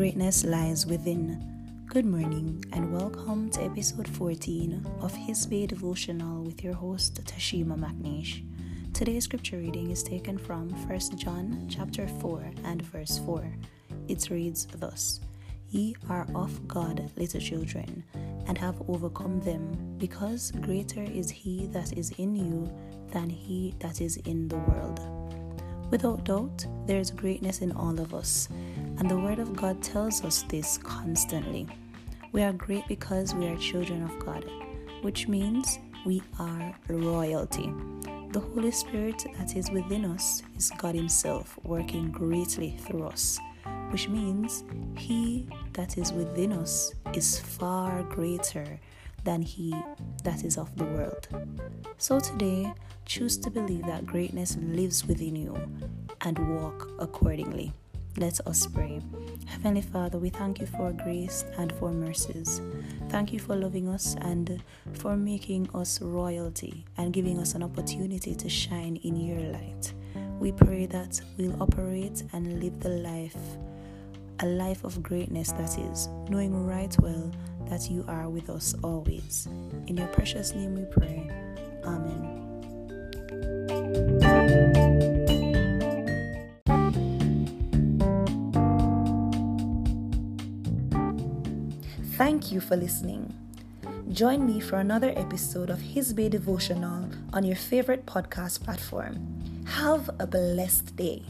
Greatness lies within. Good morning and welcome to episode 14 of His Bay Devotional with your host Tashima McNeish. Today's scripture reading is taken from 1 John chapter 4 and verse 4. It reads thus: Ye are of God, little children, and have overcome them, because greater is he that is in you than he that is in the world. Without doubt, there is greatness in all of us, and the Word of God tells us this constantly. We are great because we are children of God, which means we are royalty. The Holy Spirit that is within us is God Himself working greatly through us, which means He that is within us is far greater than He that is of the world. So today, choose to believe that greatness lives within you and walk accordingly. Let us pray. Heavenly Father, we thank you for grace and for mercies. Thank you for loving us and for making us royalty and giving us an opportunity to shine in your light. We pray that we'll operate and live the life, a life of greatness that is, knowing right well that you are with us always. In your precious name we pray. Amen. Thank you for listening. Join me for another episode of His Bay Devotional on your favorite podcast platform. Have a blessed day.